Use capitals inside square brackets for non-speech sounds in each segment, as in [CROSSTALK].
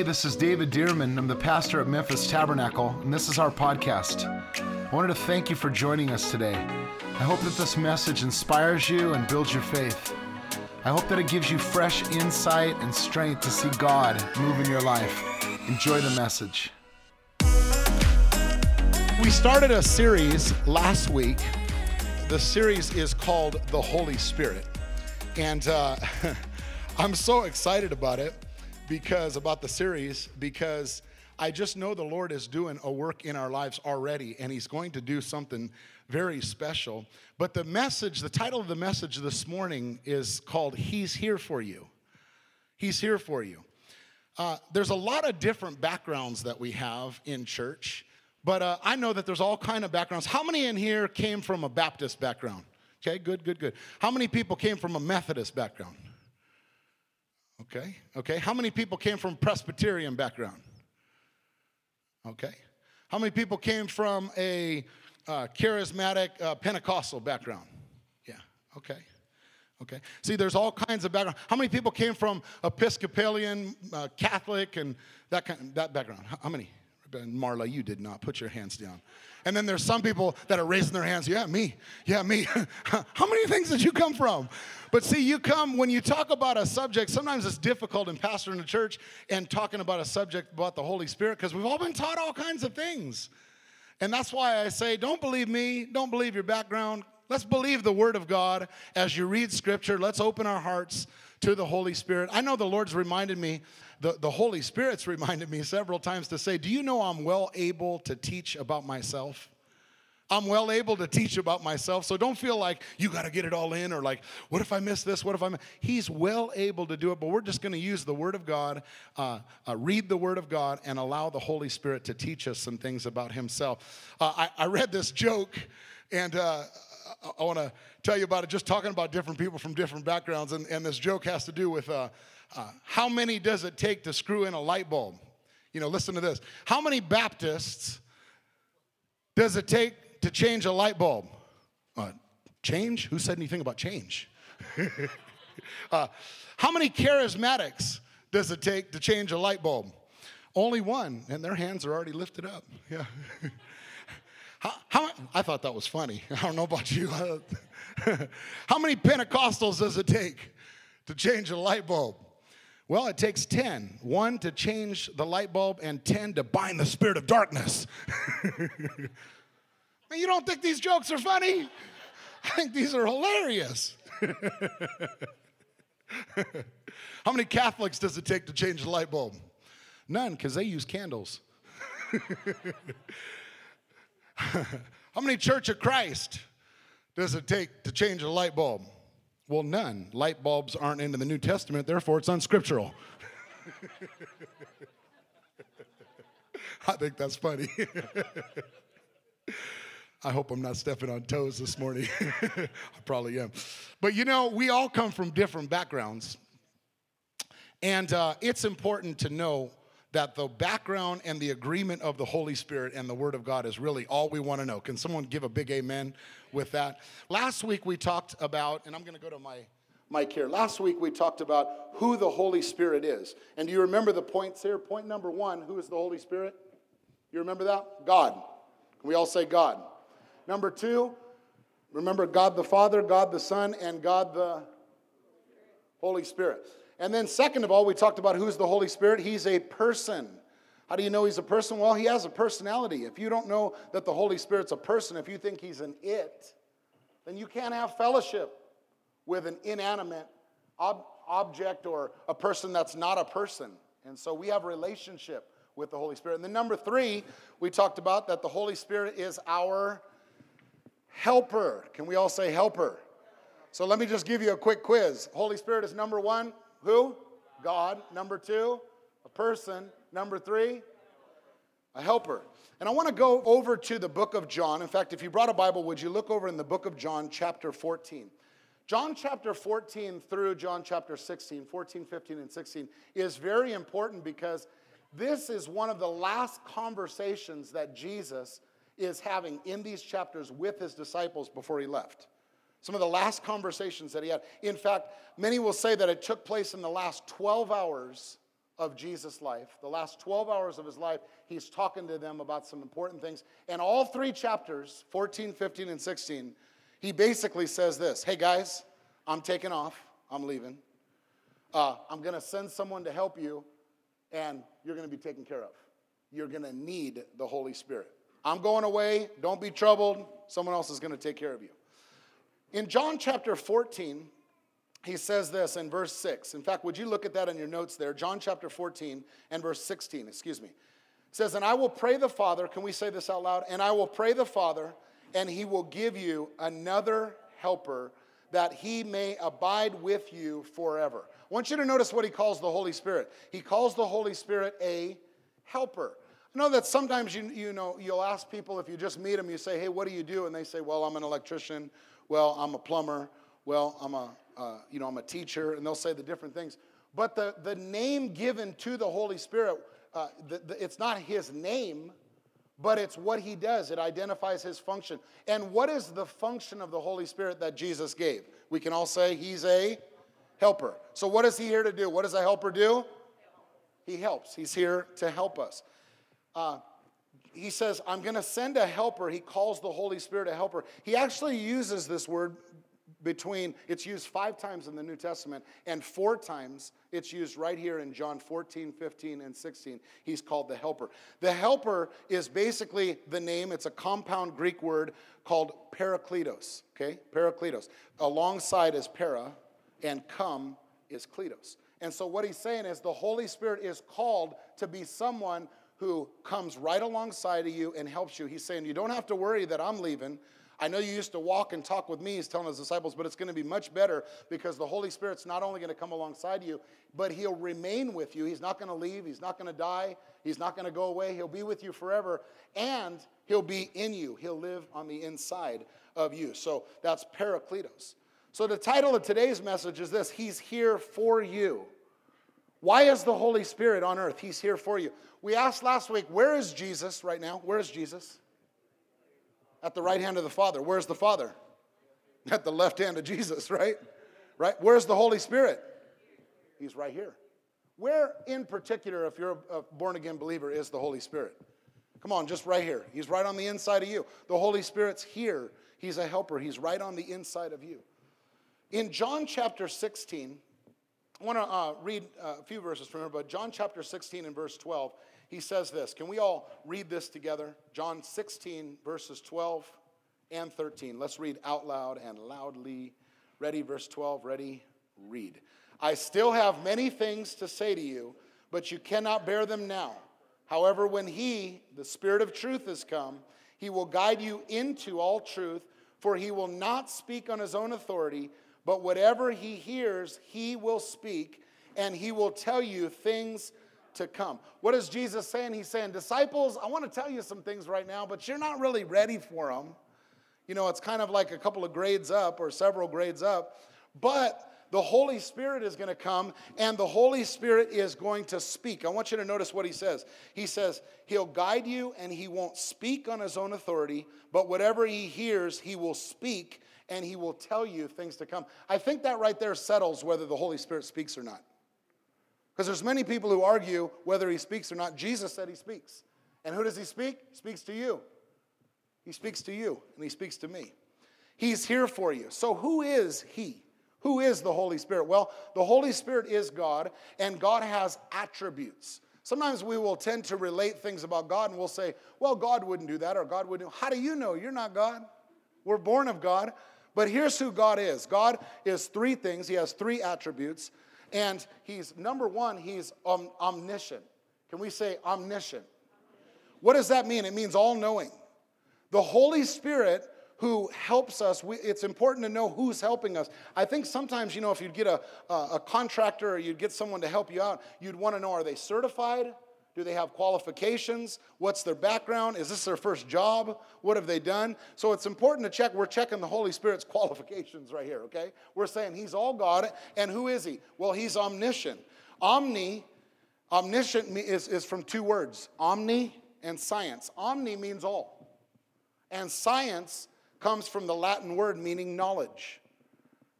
Hey, this is David Dearman. I'm the pastor at Memphis Tabernacle, and this is our podcast. I wanted to thank you for joining us today. I hope that this message inspires you and builds your faith. I hope that it gives you fresh insight and strength to see God move in your life. Enjoy the message. We started a series last week. The series is called The Holy Spirit. And uh, [LAUGHS] I'm so excited about it because, about the series, because I just know the Lord is doing a work in our lives already, and He's going to do something very special. But the message, the title of the message this morning is called He's Here for You. He's here for you. Uh, there's a lot of different backgrounds that we have in church, but uh, I know that there's all kind of backgrounds. How many in here came from a Baptist background? Okay, good, good, good. How many people came from a Methodist background? Okay, okay. How many people came from Presbyterian background? Okay. How many people came from a uh, charismatic uh, Pentecostal background? Yeah, okay. Okay. See, there's all kinds of background. How many people came from Episcopalian, uh, Catholic, and that kind that background? How many? Marla, you did not. Put your hands down. And then there's some people that are raising their hands. Yeah, me. Yeah, me. [LAUGHS] How many things did you come from? But see, you come, when you talk about a subject, sometimes it's difficult in pastoring a church and talking about a subject about the Holy Spirit because we've all been taught all kinds of things. And that's why I say, don't believe me, don't believe your background. Let's believe the Word of God as you read Scripture. Let's open our hearts to the Holy Spirit. I know the Lord's reminded me, the, the Holy Spirit's reminded me several times to say, Do you know I'm well able to teach about myself? I'm well able to teach about myself. So don't feel like you got to get it all in or like, what if I miss this? What if I miss? He's well able to do it, but we're just going to use the Word of God, uh, uh, read the Word of God, and allow the Holy Spirit to teach us some things about Himself. Uh, I, I, read this joke, and uh, I, I want to tell you about it, just talking about different people from different backgrounds. And, and this joke has to do with uh, uh, how many does it take to screw in a light bulb? You know, listen to this. How many Baptists does it take to change a light bulb? Uh, change? Who said anything about change? [LAUGHS] uh, how many charismatics does it take to change a light bulb? Only one, and their hands are already lifted up. Yeah. [LAUGHS] how, how, I thought that was funny. [LAUGHS] I don't know about you. [LAUGHS] how many Pentecostals does it take to change a light bulb? Well, it takes 10. One to change the light bulb, and 10 to bind the spirit of darkness. [LAUGHS] You don't think these jokes are funny? I think these are hilarious. How many Catholics does it take to change the light bulb? None, because they use candles. [LAUGHS] How many Church of Christ does it take to change a light bulb? Well, none. Light bulbs aren't into the New Testament, therefore it's unscriptural. [LAUGHS] I think that's funny. [LAUGHS] I hope I'm not stepping on toes this morning. I probably am. But you know, we all come from different backgrounds. And uh, it's important to know that the background and the agreement of the Holy Spirit and the Word of God is really all we want to know. Can someone give a big amen with that? Last week we talked about, and I'm going to go to my mic here. Last week we talked about who the Holy Spirit is. And do you remember the points here? Point number one who is the Holy Spirit? You remember that? God. Can we all say God? Number two, remember God the Father, God the Son, and God the Holy Spirit. And then, second of all, we talked about who's the Holy Spirit. He's a person. How do you know he's a person? Well, he has a personality. If you don't know that the Holy Spirit's a person, if you think he's an it, then you can't have fellowship with an inanimate ob- object or a person that's not a person. And so we have relationship with the Holy Spirit. And then number three, we talked about that the Holy Spirit is our helper. Can we all say helper? So let me just give you a quick quiz. Holy Spirit is number one, who? God. Number two, a person. Number three, a helper. And I want to go over to the book of John. In fact, if you brought a Bible, would you look over in the book of John, chapter 14? John chapter 14 through John chapter 16, 14, 15, and 16 is very important because this is one of the last conversations that Jesus is having in these chapters with his disciples before he left. Some of the last conversations that he had. In fact, many will say that it took place in the last 12 hours of Jesus' life, the last 12 hours of his life, he's talking to them about some important things. And all three chapters, 14, 15, and 16, he basically says this Hey guys, I'm taking off, I'm leaving. Uh, I'm going to send someone to help you, and you're going to be taken care of. You're going to need the Holy Spirit. I'm going away, don't be troubled, someone else is going to take care of you. In John chapter 14, he says this in verse 6. In fact, would you look at that in your notes there? John chapter 14 and verse 16, excuse me. It says, And I will pray the Father, can we say this out loud? And I will pray the Father, and he will give you another helper that he may abide with you forever. I want you to notice what he calls the Holy Spirit. He calls the Holy Spirit a helper. I know that sometimes you, you know you'll ask people if you just meet them, you say, "Hey, what do you do?" And they say, "Well, I'm an electrician. Well, I'm a plumber. Well, I'm a uh, you know I'm a teacher." And they'll say the different things. But the the name given to the Holy Spirit, uh, the, the, it's not His name, but it's what He does. It identifies His function. And what is the function of the Holy Spirit that Jesus gave? We can all say He's a helper. So what is He here to do? What does a helper do? He helps. He's here to help us. Uh, he says, I'm going to send a helper. He calls the Holy Spirit a helper. He actually uses this word between, it's used five times in the New Testament, and four times it's used right here in John 14, 15, and 16. He's called the helper. The helper is basically the name, it's a compound Greek word called parakletos, okay? Parakletos. Alongside is para, and come is kletos. And so what he's saying is the Holy Spirit is called to be someone who comes right alongside of you and helps you. He's saying, You don't have to worry that I'm leaving. I know you used to walk and talk with me, he's telling his disciples, but it's going to be much better because the Holy Spirit's not only going to come alongside you, but he'll remain with you. He's not going to leave, he's not going to die, he's not going to go away. He'll be with you forever, and he'll be in you. He'll live on the inside of you. So that's Parakletos. So the title of today's message is this He's here for you. Why is the Holy Spirit on earth? He's here for you. We asked last week, where is Jesus right now? Where is Jesus? At the right hand of the Father. Where's the Father? [LAUGHS] At the left hand of Jesus, right? Right? Where's the Holy Spirit? He's right here. Where in particular, if you're a born again believer, is the Holy Spirit? Come on, just right here. He's right on the inside of you. The Holy Spirit's here. He's a helper. He's right on the inside of you. In John chapter 16, I want to uh, read a few verses from here, but John chapter 16 and verse 12, he says this. Can we all read this together? John 16, verses 12 and 13. Let's read out loud and loudly. Ready, verse 12, ready, read. I still have many things to say to you, but you cannot bear them now. However, when He, the Spirit of truth, has come, He will guide you into all truth, for He will not speak on His own authority but whatever he hears, he will speak, and he will tell you things to come. What is Jesus saying? He's saying, Disciples, I want to tell you some things right now, but you're not really ready for them. You know, it's kind of like a couple of grades up or several grades up. But the Holy Spirit is going to come and the Holy Spirit is going to speak. I want you to notice what he says. He says, He'll guide you and he won't speak on his own authority, but whatever he hears, he will speak and he will tell you things to come. I think that right there settles whether the Holy Spirit speaks or not. Because there's many people who argue whether he speaks or not. Jesus said he speaks. And who does he speak? He speaks to you. He speaks to you and he speaks to me. He's here for you. So who is he? Who is the Holy Spirit? Well, the Holy Spirit is God, and God has attributes. Sometimes we will tend to relate things about God and we'll say, well, God wouldn't do that or God wouldn't. How do you know? You're not God. We're born of God. But here's who God is God is three things, He has three attributes. And He's number one, He's om- omniscient. Can we say omniscient? What does that mean? It means all knowing. The Holy Spirit who helps us, we, it's important to know who's helping us. I think sometimes, you know, if you'd get a, a, a contractor or you'd get someone to help you out, you'd want to know are they certified? Do they have qualifications? What's their background? Is this their first job? What have they done? So it's important to check. We're checking the Holy Spirit's [LAUGHS] qualifications right here, okay? We're saying he's all God. And who is he? Well, he's omniscient. Omni, omniscient is, is from two words omni and science. Omni means all. And science comes from the Latin word meaning knowledge.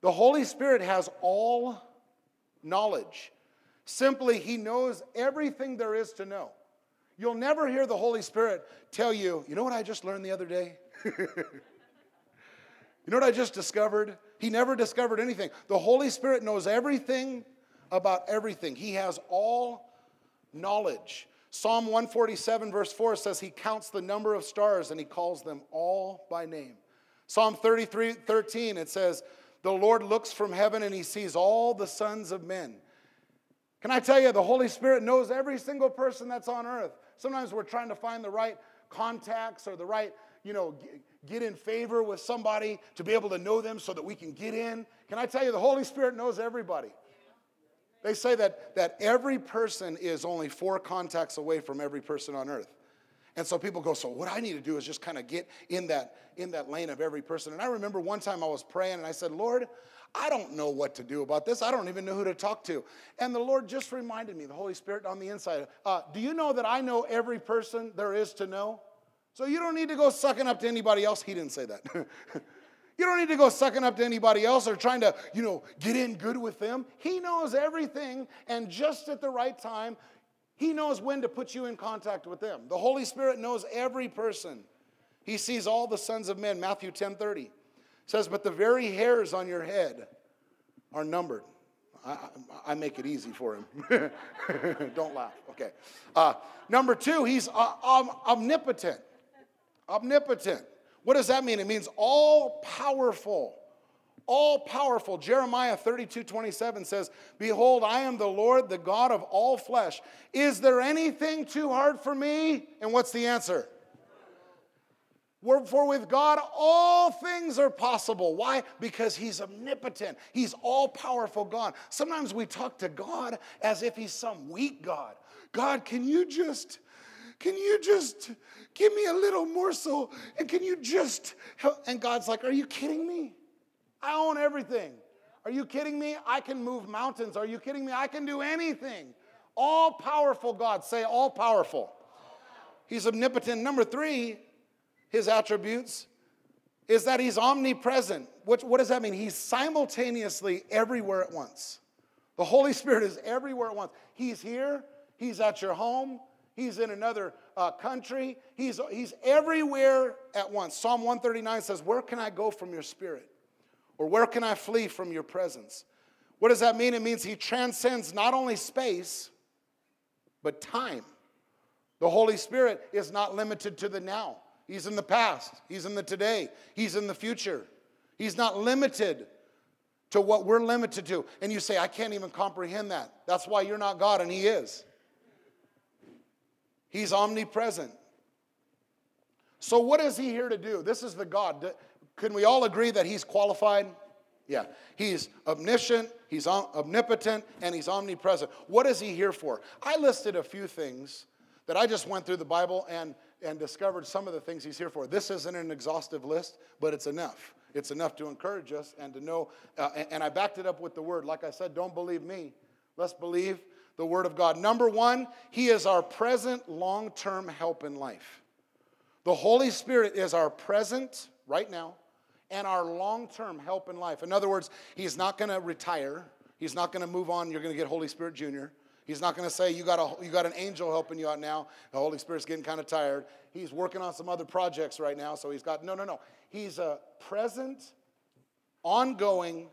The Holy Spirit has all knowledge. Simply, He knows everything there is to know. You'll never hear the Holy Spirit tell you, you know what I just learned the other day? [LAUGHS] you know what I just discovered? He never discovered anything. The Holy Spirit knows everything about everything, He has all knowledge. Psalm 147, verse 4 says, He counts the number of stars and He calls them all by name. Psalm 33, 13, it says, The Lord looks from heaven and He sees all the sons of men. Can I tell you, the Holy Spirit knows every single person that's on earth. Sometimes we're trying to find the right contacts or the right, you know, get in favor with somebody to be able to know them so that we can get in. Can I tell you, the Holy Spirit knows everybody. They say that, that every person is only four contacts away from every person on earth. And so people go, so what I need to do is just kind of get in that, in that lane of every person. And I remember one time I was praying and I said, Lord, I don't know what to do about this. I don't even know who to talk to. And the Lord just reminded me, the Holy Spirit on the inside, uh, do you know that I know every person there is to know? So you don't need to go sucking up to anybody else. He didn't say that. [LAUGHS] you don't need to go sucking up to anybody else or trying to, you know, get in good with them. He knows everything, and just at the right time, he knows when to put you in contact with them. The Holy Spirit knows every person. He sees all the sons of men. Matthew 10 30 says, But the very hairs on your head are numbered. I, I, make it easy for him. [LAUGHS] Don't laugh. Okay. Uh, number two, he's uh, omnipotent. Omnipotent. What does that mean? It means all powerful. All powerful. Jeremiah 32 27 says, Behold, I am the Lord, the God of all flesh. Is there anything too hard for me? And what's the answer? For with God, all things are possible. Why? Because He's omnipotent. He's all powerful God. Sometimes we talk to God as if He's some weak God. God, can you just, can you just give me a little morsel? And can you just help? And God's like, Are you kidding me? I own everything. Are you kidding me? I can move mountains. Are you kidding me? I can do anything. All powerful God. Say, all powerful. He's omnipotent. Number three, his attributes is that he's omnipresent. What, what does that mean? He's simultaneously everywhere at once. The Holy Spirit is everywhere at once. He's here, he's at your home, he's in another uh, country, he's, he's everywhere at once. Psalm 139 says, Where can I go from your spirit? Or where can I flee from your presence? What does that mean? It means he transcends not only space, but time. The Holy Spirit is not limited to the now. He's in the past, He's in the today, He's in the future. He's not limited to what we're limited to. And you say, I can't even comprehend that. That's why you're not God, and He is. He's omnipresent. So, what is He here to do? This is the God. Can we all agree that He's qualified? Yeah. He's omniscient, He's omnipotent, and He's omnipresent. What is He here for? I listed a few things that I just went through the Bible and and discovered some of the things he's here for. This isn't an exhaustive list, but it's enough. It's enough to encourage us and to know. Uh, and, and I backed it up with the word. Like I said, don't believe me. Let's believe the word of God. Number one, he is our present long term help in life. The Holy Spirit is our present, right now, and our long term help in life. In other words, he's not going to retire. He's not going to move on. You're going to get Holy Spirit Jr. He's not going to say, you got, a, you got an angel helping you out now. The Holy Spirit's getting kind of tired. He's working on some other projects right now, so he's got, no, no, no. He's a present, ongoing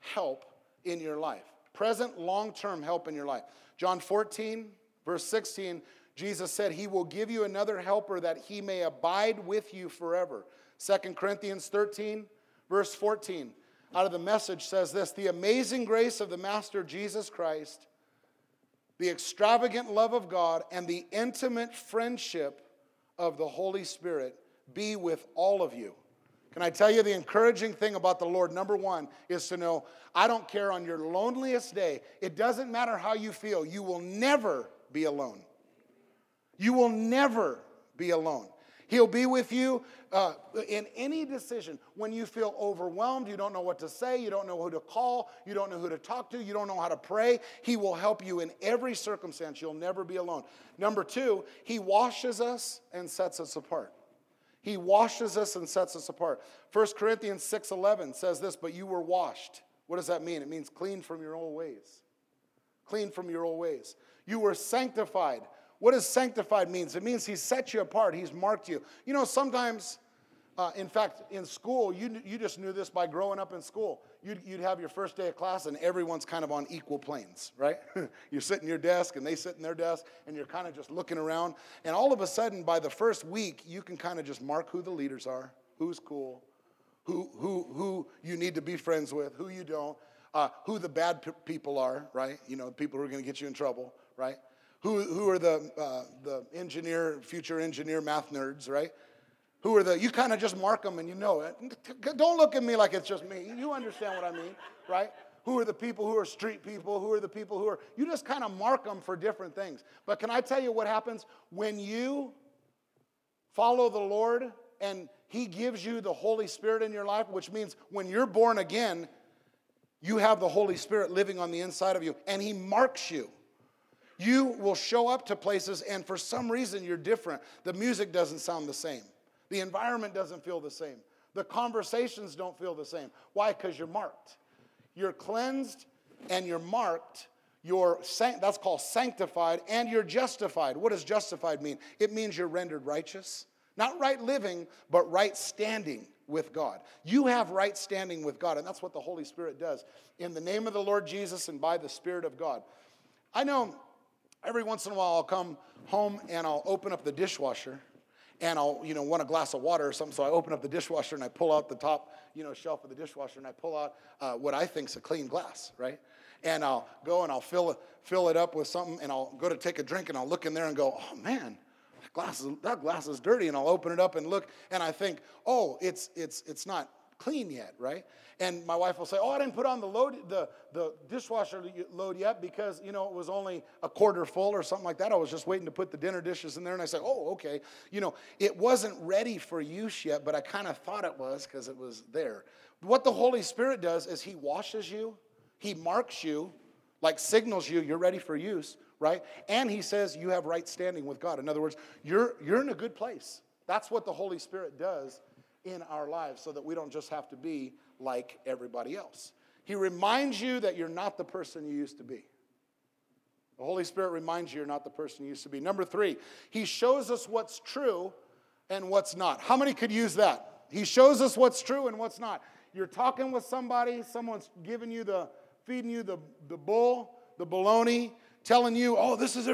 help in your life. Present, long term help in your life. John 14, verse 16, Jesus said, He will give you another helper that he may abide with you forever. 2 Corinthians 13, verse 14, out of the message says this The amazing grace of the Master Jesus Christ the extravagant love of God, and the intimate friendship of the Holy Spirit be with all of you. Can I tell you the encouraging thing about the Lord? Number one is to know I don't care on your loneliest day, it doesn't matter how you feel, you will never be alone. You will never be alone. He'll be with you uh, in any decision. When you feel overwhelmed, you don't know what to say, you don't know who to call, you don't know who to talk to, you don't know how to pray, He will help you in every circumstance. You'll never be alone. Number two, He washes us and sets us apart. He washes us and sets us apart. 1 Corinthians 6:11 says this, but you were washed. What does that mean? It means clean from your old ways. clean from your old ways. You were sanctified. What does sanctified means? It means he's set you apart. He's marked you. You know, sometimes, uh, in fact, in school, you, you just knew this by growing up in school. You'd, you'd have your first day of class and everyone's kind of on equal planes, right? [LAUGHS] you sit in your desk and they sit in their desk and you're kind of just looking around. And all of a sudden, by the first week, you can kind of just mark who the leaders are, who's cool, who, who, who you need to be friends with, who you don't, uh, who the bad people are, right? You know, people who are going to get you in trouble, right? Who, who are the, uh, the engineer, future engineer math nerds, right? Who are the, you kind of just mark them and you know it. Don't look at me like it's just me. You understand what I mean, right? Who are the people who are street people? Who are the people who are, you just kind of mark them for different things. But can I tell you what happens when you follow the Lord and He gives you the Holy Spirit in your life, which means when you're born again, you have the Holy Spirit living on the inside of you, and He marks you. You will show up to places, and for some reason, you're different. The music doesn't sound the same, the environment doesn't feel the same, the conversations don't feel the same. Why? Because you're marked. You're cleansed and you're marked. You're that's called sanctified and you're justified. What does justified mean? It means you're rendered righteous. Not right living, but right standing with God. You have right standing with God, and that's what the Holy Spirit does. In the name of the Lord Jesus and by the Spirit of God. I know every once in a while I'll come home and I'll open up the dishwasher and I'll, you know, want a glass of water or something. So I open up the dishwasher and I pull out the top, you know, shelf of the dishwasher and I pull out uh, what I think's a clean glass, right? And I'll go and I'll fill it, fill it up with something and I'll go to take a drink and I'll look in there and go, oh man, that glass is, that glass is dirty. And I'll open it up and look and I think, oh, it's, it's, it's not clean yet, right? And my wife will say, "Oh, I didn't put on the load, the the dishwasher load yet because you know it was only a quarter full or something like that. I was just waiting to put the dinner dishes in there." And I say, "Oh, okay. You know, it wasn't ready for use yet, but I kind of thought it was because it was there." What the Holy Spirit does is He washes you, He marks you, like signals you you're ready for use, right? And He says you have right standing with God. In other words, you're you're in a good place. That's what the Holy Spirit does in our lives so that we don't just have to be like everybody else. He reminds you that you're not the person you used to be. The Holy Spirit reminds you you're not the person you used to be. Number three, He shows us what's true and what's not. How many could use that? He shows us what's true and what's not. You're talking with somebody, someone's giving you the, feeding you the, the bull, the baloney, telling you, oh, this is,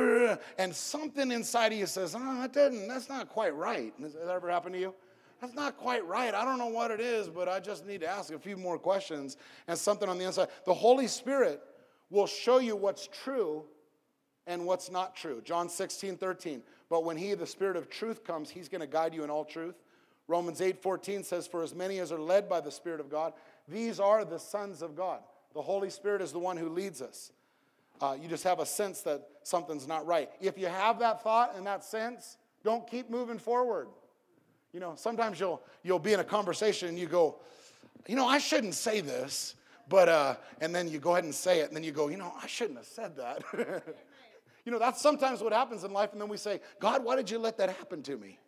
and something inside of you says, oh, that didn't, that's not quite right. Has that ever happened to you? That's not quite right. I don't know what it is, but I just need to ask a few more questions and something on the inside. The Holy Spirit will show you what's true and what's not true. John 16, 13. But when He, the Spirit of truth, comes, He's going to guide you in all truth. Romans 8, 14 says, For as many as are led by the Spirit of God, these are the sons of God. The Holy Spirit is the one who leads us. Uh, you just have a sense that something's not right. If you have that thought and that sense, don't keep moving forward. You know, sometimes you'll you'll be in a conversation and you go, you know, I shouldn't say this, but uh, and then you go ahead and say it, and then you go, you know, I shouldn't have said that. [LAUGHS] you know, that's sometimes what happens in life, and then we say, God, why did you let that happen to me?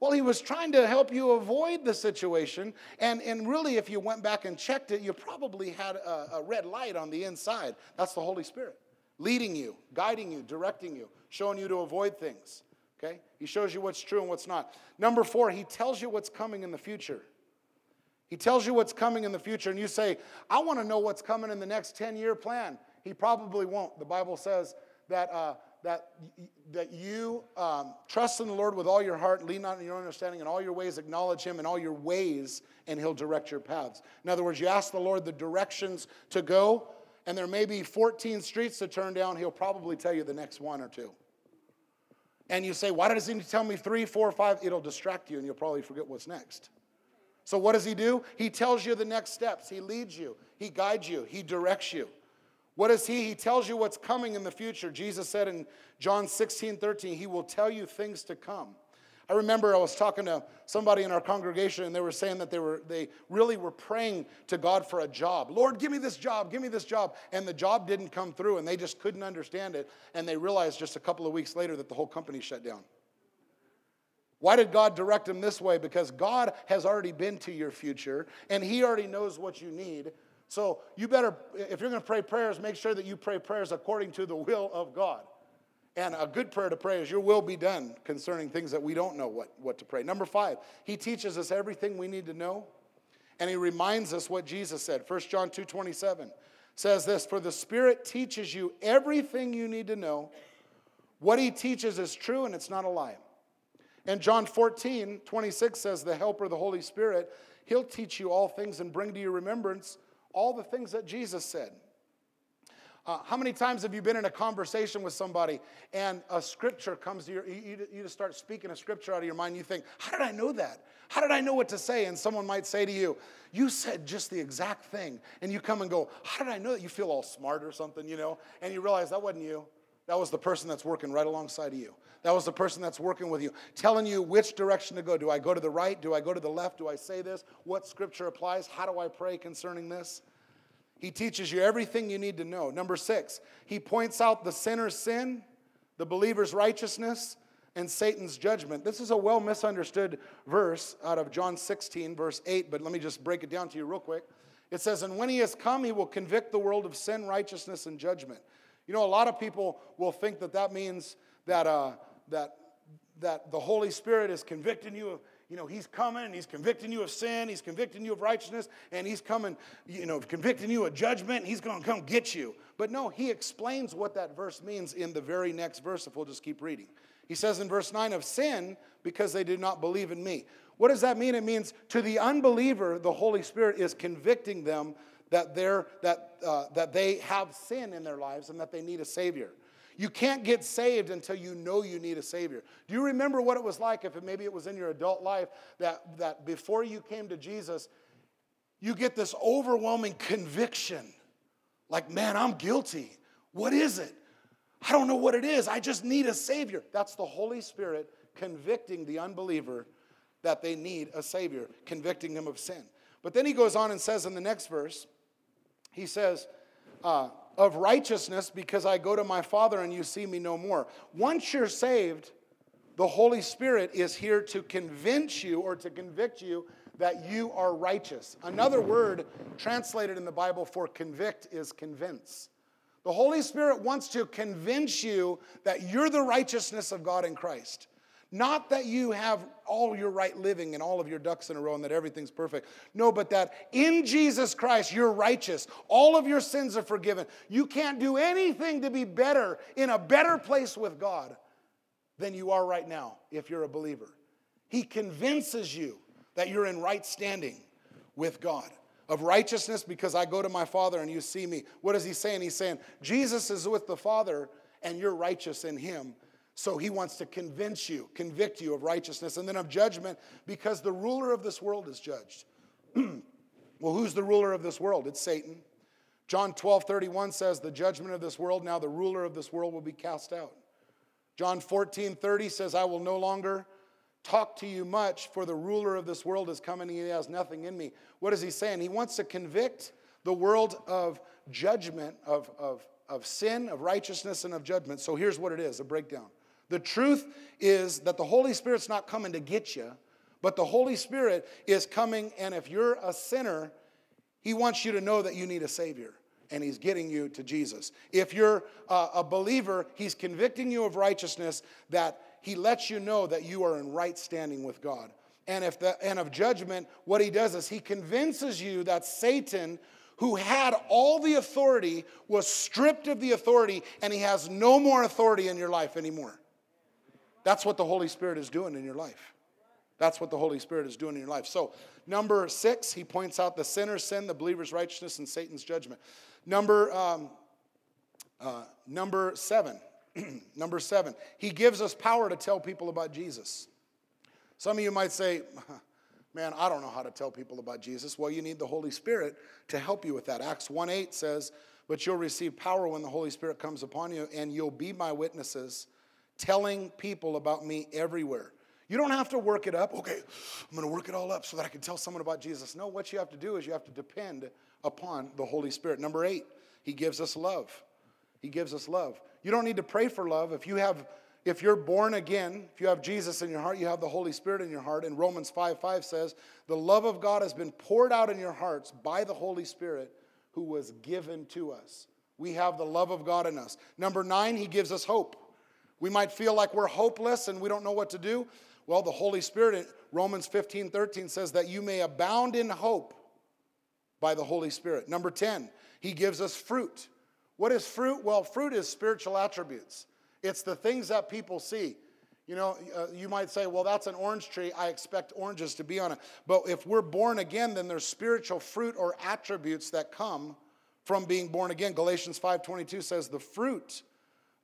Well, he was trying to help you avoid the situation. And, and really, if you went back and checked it, you probably had a, a, red light on the inside. That's the Holy Spirit leading you, guiding you, directing you, showing you to avoid things. Okay? He shows you what's true and what's not. Number four, he tells you what's coming in the future. He tells you what's coming in the future, and you say, I want to know what's coming in the next 10 year plan. He probably won't. The Bible says that, uh, that, that you um, trust in the Lord with all your heart, lean not on your understanding, in all your ways acknowledge Him in all your ways, and He'll direct your paths. In other words, you ask the Lord the directions to go, and there may be 14 streets to turn down, He'll probably tell you the next one or two and you say, Why does he tell me three, four, five? It'll distract you and you'll probably forget what's next. So, what does he do? He tells you the next steps. He leads you, he guides you, he directs you. What is he? He tells you what's coming in the future. Jesus said in John 16, 13, He will tell you things to come. I remember I was talking to somebody in our congregation and they were saying that they were they really were praying to God for a job. Lord, give me this job, give me this job. And the job didn't come through and they just couldn't understand it and they realized just a couple of weeks later that the whole company shut down. Why did God direct them this way? Because God has already been to your future and he already knows what you need. So you better, if you're going to pray prayers, make sure that you pray prayers according to the will of God. And a good prayer to pray is, Your will be done concerning things that we don't know what, what to pray. Number five, He teaches us everything we need to know. And He reminds us what Jesus said. 1 John 2 27 says this For the Spirit teaches you everything you need to know. What He teaches is true and it's not a lie. And John 14 26 says, The Helper, the Holy Spirit, He'll teach you all things and bring to your remembrance all the things that Jesus said. Uh, how many times have you been in a conversation with somebody and a scripture comes to your, you, you just start speaking a scripture out of your mind, you think, how did I know that? How did I know what to say? And someone might say to you, you said just the exact thing. And you come and go, how did I know that? You feel all smart or something, you know? And you realize that wasn't you. That was the person that's working right alongside of you. That was the person that's working with you, telling you which direction to go. Do I go to the right? Do I go to the left? Do I say this? What scripture applies? How do I pray concerning this? He teaches you everything you need to know. Number six, he points out the sinner's sin, the believer's righteousness, and Satan's judgment. This is a well misunderstood verse out of John 16, verse 8, but let me just break it down to you real quick. It says, And when he has come, he will convict the world of sin, righteousness, and judgment. You know, a lot of people will think that that means that, uh, that, that the Holy Spirit is convicting you of you know, he's coming and he's convicting you of sin, he's convicting you of righteousness, and he's coming, you know, convicting you of judgment, he's going to come get you. But no, he explains what that verse means in the very next verse, if we'll just keep reading. He says in verse 9 of sin because they did not believe in me. What does that mean? It means to the unbeliever, the Holy Spirit is convicting them that, they're, that, uh, that they have sin in their lives and that they need a Savior. You can't get saved until you know you need a Savior. Do you remember what it was like if it, maybe it was in your adult life that, that before you came to Jesus, you get this overwhelming conviction like, man, I'm guilty. What is it? I don't know what it is. I just need a Savior. That's the Holy Spirit convicting the unbeliever that they need a Savior, convicting them of sin. But then he goes on and says in the next verse, he says, uh, of righteousness because I go to my Father and you see me no more. Once you're saved, the Holy Spirit is here to convince you or to convict you that you are righteous. Another word translated in the Bible for convict is convince. The Holy Spirit wants to convince you that you're the righteousness of God in Christ. Not that you have all your right living and all of your ducks in a row and that everything's perfect. No, but that in Jesus Christ you're righteous. All of your sins are forgiven. You can't do anything to be better in a better place with God than you are right now if you're a believer. He convinces you that you're in right standing with God. Of righteousness because I go to my Father and you see me. What is he saying? He's saying, Jesus is with the Father and you're righteous in him so he wants to convince you, convict you of righteousness and then of judgment because the ruler of this world is judged. [CLEARS THROAT] well, who's the ruler of this world? It's Satan. John 12, 31 says, The judgment of this world, now the ruler of this world will be cast out. John 14, 30 says, I will no longer talk to you much, for the ruler of this world is coming, and he has nothing in me. What is he saying? He wants to convict the world of judgment, of, of, of sin, of righteousness, and of judgment. So here's what it is a breakdown. The truth is that the Holy Spirit's not coming to get you, but the Holy Spirit is coming, and if you're a sinner, He wants you to know that you need a Savior, and He's getting you to Jesus. If you're a believer, He's convicting you of righteousness that He lets you know that you are in right standing with God. And, if the, and of judgment, what He does is He convinces you that Satan who had all the authority was stripped of the authority and he has no more authority in your life anymore. That's what the Holy Spirit is doing in your life. That's what the Holy Spirit is doing in your life. So, number six, he points out the sinner's sin, the believer's righteousness, and Satan's judgment. Number, um, uh, number seven, [CLEARS THROAT] number seven, he gives us power to tell people about Jesus. Some of you might say, [LAUGHS] man, I don't know how to tell people about Jesus. Well, you need the Holy Spirit to help you with that. Acts 1 8 says, But you'll receive power when the Holy Spirit comes upon you, and you'll be my witnesses telling people about me everywhere. You don't have to work it up. Okay, I'm going to work it all up so that I can tell someone about Jesus. No, what you have to do is you have to depend upon the Holy Spirit. Number eight, He gives us love. He gives us love. You don't need to pray for love. If you have, if you're born again, if you have Jesus in your heart, you have the Holy Spirit in your heart. And Romans 5 5 says, The love of God has been poured out in your hearts by the Holy Spirit who was given to us. We have the love of God in us. Number nine, He gives us hope. We might feel like we're hopeless and we don't know what to do. Well, the Holy Spirit in Romans 15 13 says that you may abound in hope by the Holy Spirit. Number 10, He gives us fruit. What is fruit? Well, fruit is spiritual attributes, it's the things that people see. You know, uh, you might say, well, that's an orange tree. I expect oranges to be on it. But if we're born again, then there's spiritual fruit or attributes that come from being born again. Galatians 5:22 says the fruit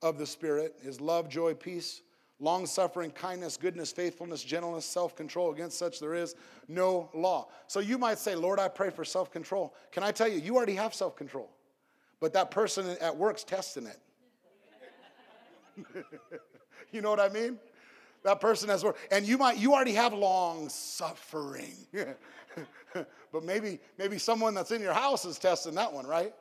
of the spirit is love, joy, peace, long-suffering, kindness, goodness, faithfulness, gentleness, self-control. Against such there is no law. So you might say, "Lord, I pray for self-control." Can I tell you, you already have self-control. But that person at work's testing it. [LAUGHS] you know what I mean? That person has work. And you might, you already have long suffering. [LAUGHS] but maybe, maybe someone that's in your house is testing that one, right?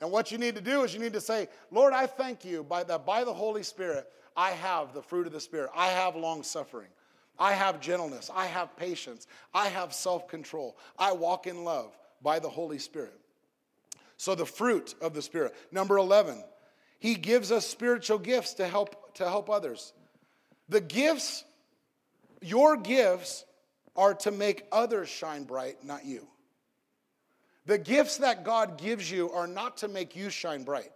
And what you need to do is you need to say, Lord, I thank you by that by the Holy Spirit, I have the fruit of the Spirit. I have long suffering. I have gentleness. I have patience. I have self control. I walk in love by the Holy Spirit. So, the fruit of the Spirit. Number 11, He gives us spiritual gifts to help, to help others. The gifts, your gifts, are to make others shine bright, not you. The gifts that God gives you are not to make you shine bright.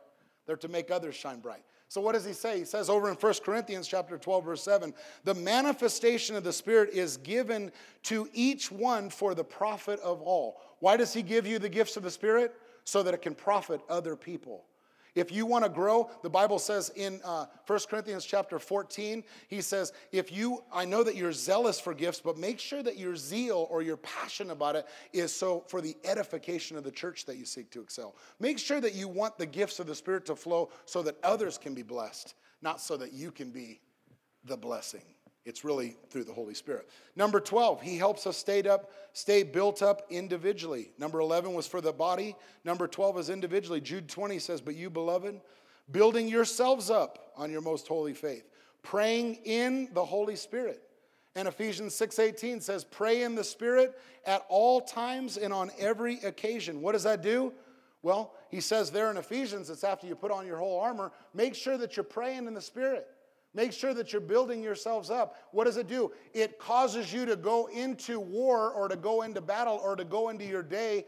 They're to make others shine bright. So what does he say? He says over in 1 Corinthians chapter 12 verse 7, the manifestation of the spirit is given to each one for the profit of all. Why does he give you the gifts of the spirit? So that it can profit other people. If you want to grow, the Bible says in uh, 1 Corinthians chapter 14, he says, if you, I know that you're zealous for gifts, but make sure that your zeal or your passion about it is so for the edification of the church that you seek to excel. Make sure that you want the gifts of the Spirit to flow so that others can be blessed, not so that you can be the blessing. It's really through the Holy Spirit. Number 12, he helps us stay up, stay built up individually. Number 11 was for the body. Number 12 is individually. Jude 20 says, But you, beloved, building yourselves up on your most holy faith, praying in the Holy Spirit. And Ephesians 6:18 says, "Pray in the Spirit at all times and on every occasion." What does that do? Well, he says there in Ephesians, it's after you put on your whole armor, make sure that you're praying in the Spirit. Make sure that you're building yourselves up. What does it do? It causes you to go into war or to go into battle or to go into your day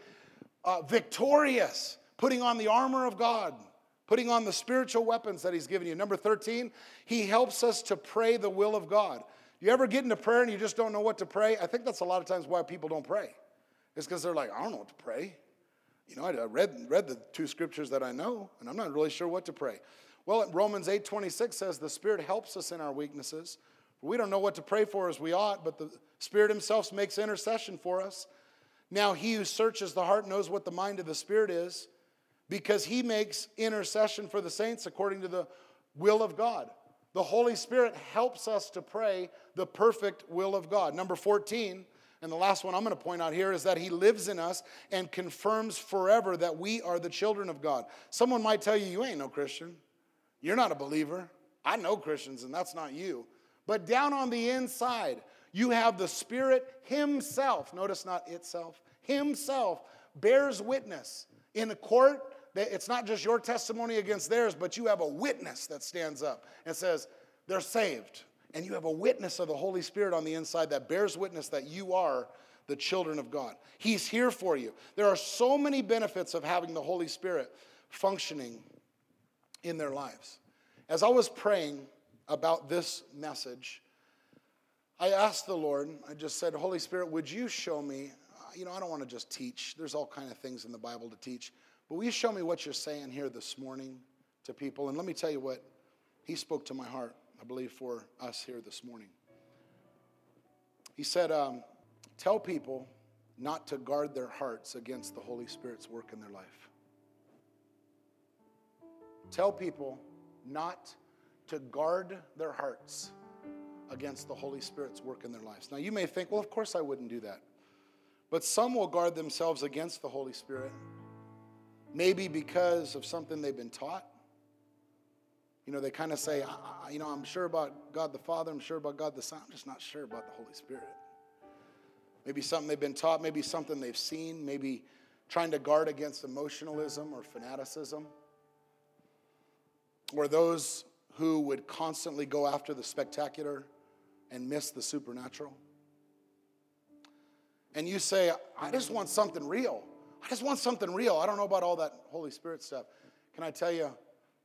uh, victorious, putting on the armor of God, putting on the spiritual weapons that He's given you. Number 13, He helps us to pray the will of God. You ever get into prayer and you just don't know what to pray? I think that's a lot of times why people don't pray. It's because they're like, I don't know what to pray. You know, I read, read the two scriptures that I know, and I'm not really sure what to pray. Well, Romans 8:26 says the Spirit helps us in our weaknesses. We don't know what to pray for as we ought, but the Spirit Himself makes intercession for us. Now, He who searches the heart knows what the mind of the Spirit is, because He makes intercession for the saints according to the will of God. The Holy Spirit helps us to pray the perfect will of God. Number 14, and the last one I'm going to point out here is that He lives in us and confirms forever that we are the children of God. Someone might tell you, You ain't no Christian. You're not a believer. I know Christians, and that's not you. But down on the inside, you have the Spirit Himself. Notice not itself. Himself bears witness in the court. It's not just your testimony against theirs, but you have a witness that stands up and says, they're saved. And you have a witness of the Holy Spirit on the inside that bears witness that you are the children of God. He's here for you. There are so many benefits of having the Holy Spirit functioning in their lives. As I was praying about this message, I asked the Lord, I just said, Holy Spirit, would you show me, you know, I don't want to just teach. There's all kind of things in the Bible to teach. But will you show me what you're saying here this morning to people? And let me tell you what he spoke to my heart, I believe, for us here this morning. He said, um, Tell people not to guard their hearts against the Holy Spirit's work in their life. Tell people not to guard their hearts against the Holy Spirit's work in their lives. Now, you may think, well, of course I wouldn't do that. But some will guard themselves against the Holy Spirit, maybe because of something they've been taught. You know, they kind of say, you know, I'm sure about God the Father, I'm sure about God the Son, I'm just not sure about the Holy Spirit. Maybe something they've been taught, maybe something they've seen, maybe trying to guard against emotionalism or fanaticism, or those who would constantly go after the spectacular and miss the supernatural. And you say, I just want something real. I just want something real. I don't know about all that Holy Spirit stuff. Can I tell you,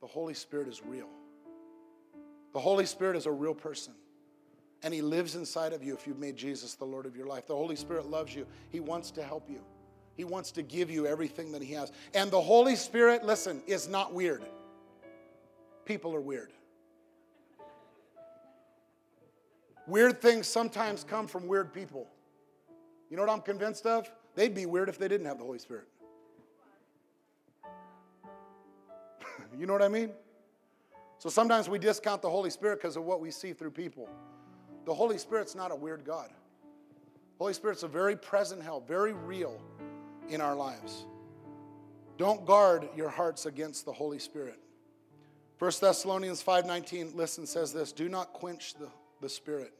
the Holy Spirit is real. The Holy Spirit is a real person. And He lives inside of you if you've made Jesus the Lord of your life. The Holy Spirit loves you, He wants to help you, He wants to give you everything that He has. And the Holy Spirit, listen, is not weird. People are weird. Weird things sometimes come from weird people. You know what I'm convinced of? They'd be weird if they didn't have the Holy Spirit. [LAUGHS] you know what I mean? So sometimes we discount the Holy Spirit because of what we see through people. The Holy Spirit's not a weird God. Holy Spirit's a very present help, very real in our lives. Don't guard your hearts against the Holy Spirit. 1 Thessalonians 5:19 listen says this, do not quench the, the spirit.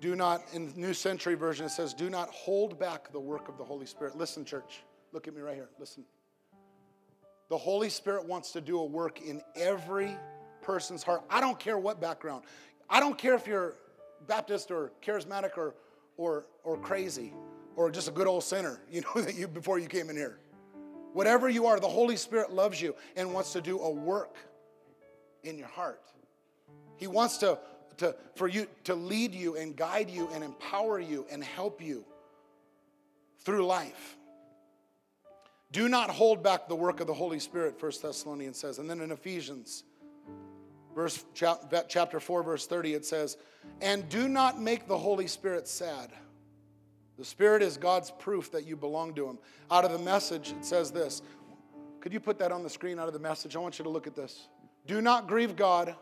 Do not in New Century version it says do not hold back the work of the Holy Spirit. Listen church, look at me right here. Listen. The Holy Spirit wants to do a work in every person's heart. I don't care what background. I don't care if you're Baptist or charismatic or, or, or crazy or just a good old sinner, [LAUGHS] you know, that you before you came in here. Whatever you are, the Holy Spirit loves you and wants to do a work in your heart. He wants to, to for you to lead you and guide you and empower you and help you through life. Do not hold back the work of the Holy Spirit, First Thessalonians says. And then in Ephesians, verse chapter 4, verse 30, it says, And do not make the Holy Spirit sad. The Spirit is God's proof that you belong to Him. Out of the message, it says this. Could you put that on the screen out of the message? I want you to look at this. Do not grieve God.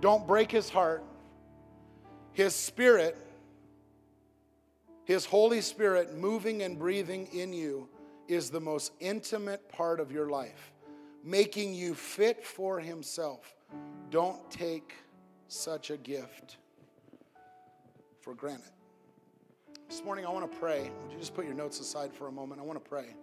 Don't break His heart. His Spirit, His Holy Spirit moving and breathing in you is the most intimate part of your life, making you fit for Himself. Don't take such a gift for granted. This morning, I want to pray. Would you just put your notes aside for a moment? I want to pray.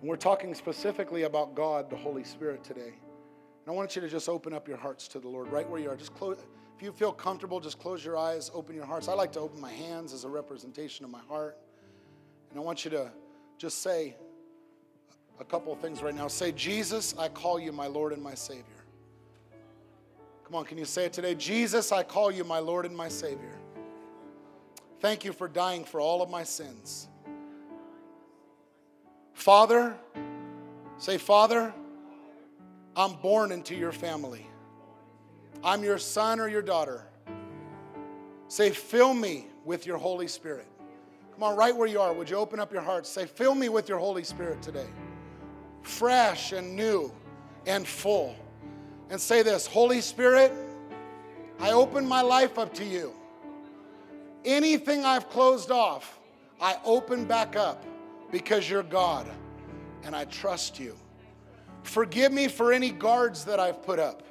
And we're talking specifically about God, the Holy Spirit, today. And I want you to just open up your hearts to the Lord right where you are. Just close. If you feel comfortable, just close your eyes, open your hearts. I like to open my hands as a representation of my heart. And I want you to just say a couple of things right now. Say, Jesus, I call you my Lord and my Savior. Come on, can you say it today? Jesus, I call you my Lord and my Savior. Thank you for dying for all of my sins. Father, say, Father, I'm born into your family. I'm your son or your daughter. Say, fill me with your Holy Spirit. Come on, right where you are, would you open up your heart? Say, Fill me with your Holy Spirit today. Fresh and new and full. And say this Holy Spirit, I open my life up to you. Anything I've closed off, I open back up because you're God and I trust you. Forgive me for any guards that I've put up.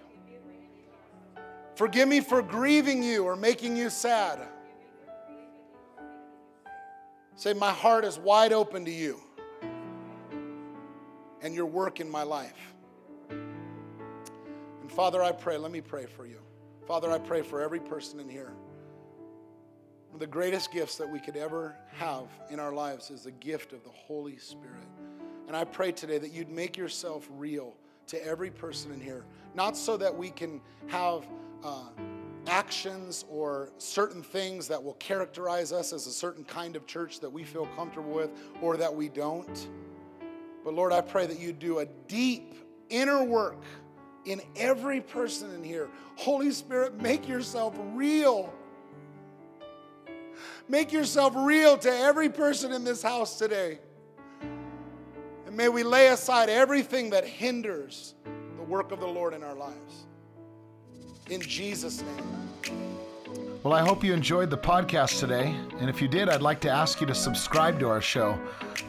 Forgive me for grieving you or making you sad. Say, My heart is wide open to you and your work in my life. And Father, I pray, let me pray for you. Father, I pray for every person in here. One of the greatest gifts that we could ever have in our lives is the gift of the Holy Spirit. And I pray today that you'd make yourself real to every person in here, not so that we can have. Uh, actions or certain things that will characterize us as a certain kind of church that we feel comfortable with or that we don't. But Lord, I pray that you do a deep inner work in every person in here. Holy Spirit, make yourself real. Make yourself real to every person in this house today. And may we lay aside everything that hinders the work of the Lord in our lives. In Jesus' name. Well, I hope you enjoyed the podcast today. And if you did, I'd like to ask you to subscribe to our show.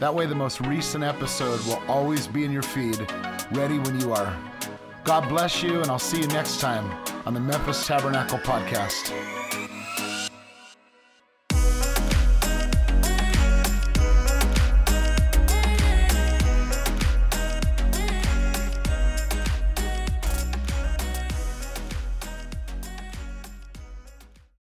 That way, the most recent episode will always be in your feed, ready when you are. God bless you, and I'll see you next time on the Memphis Tabernacle Podcast.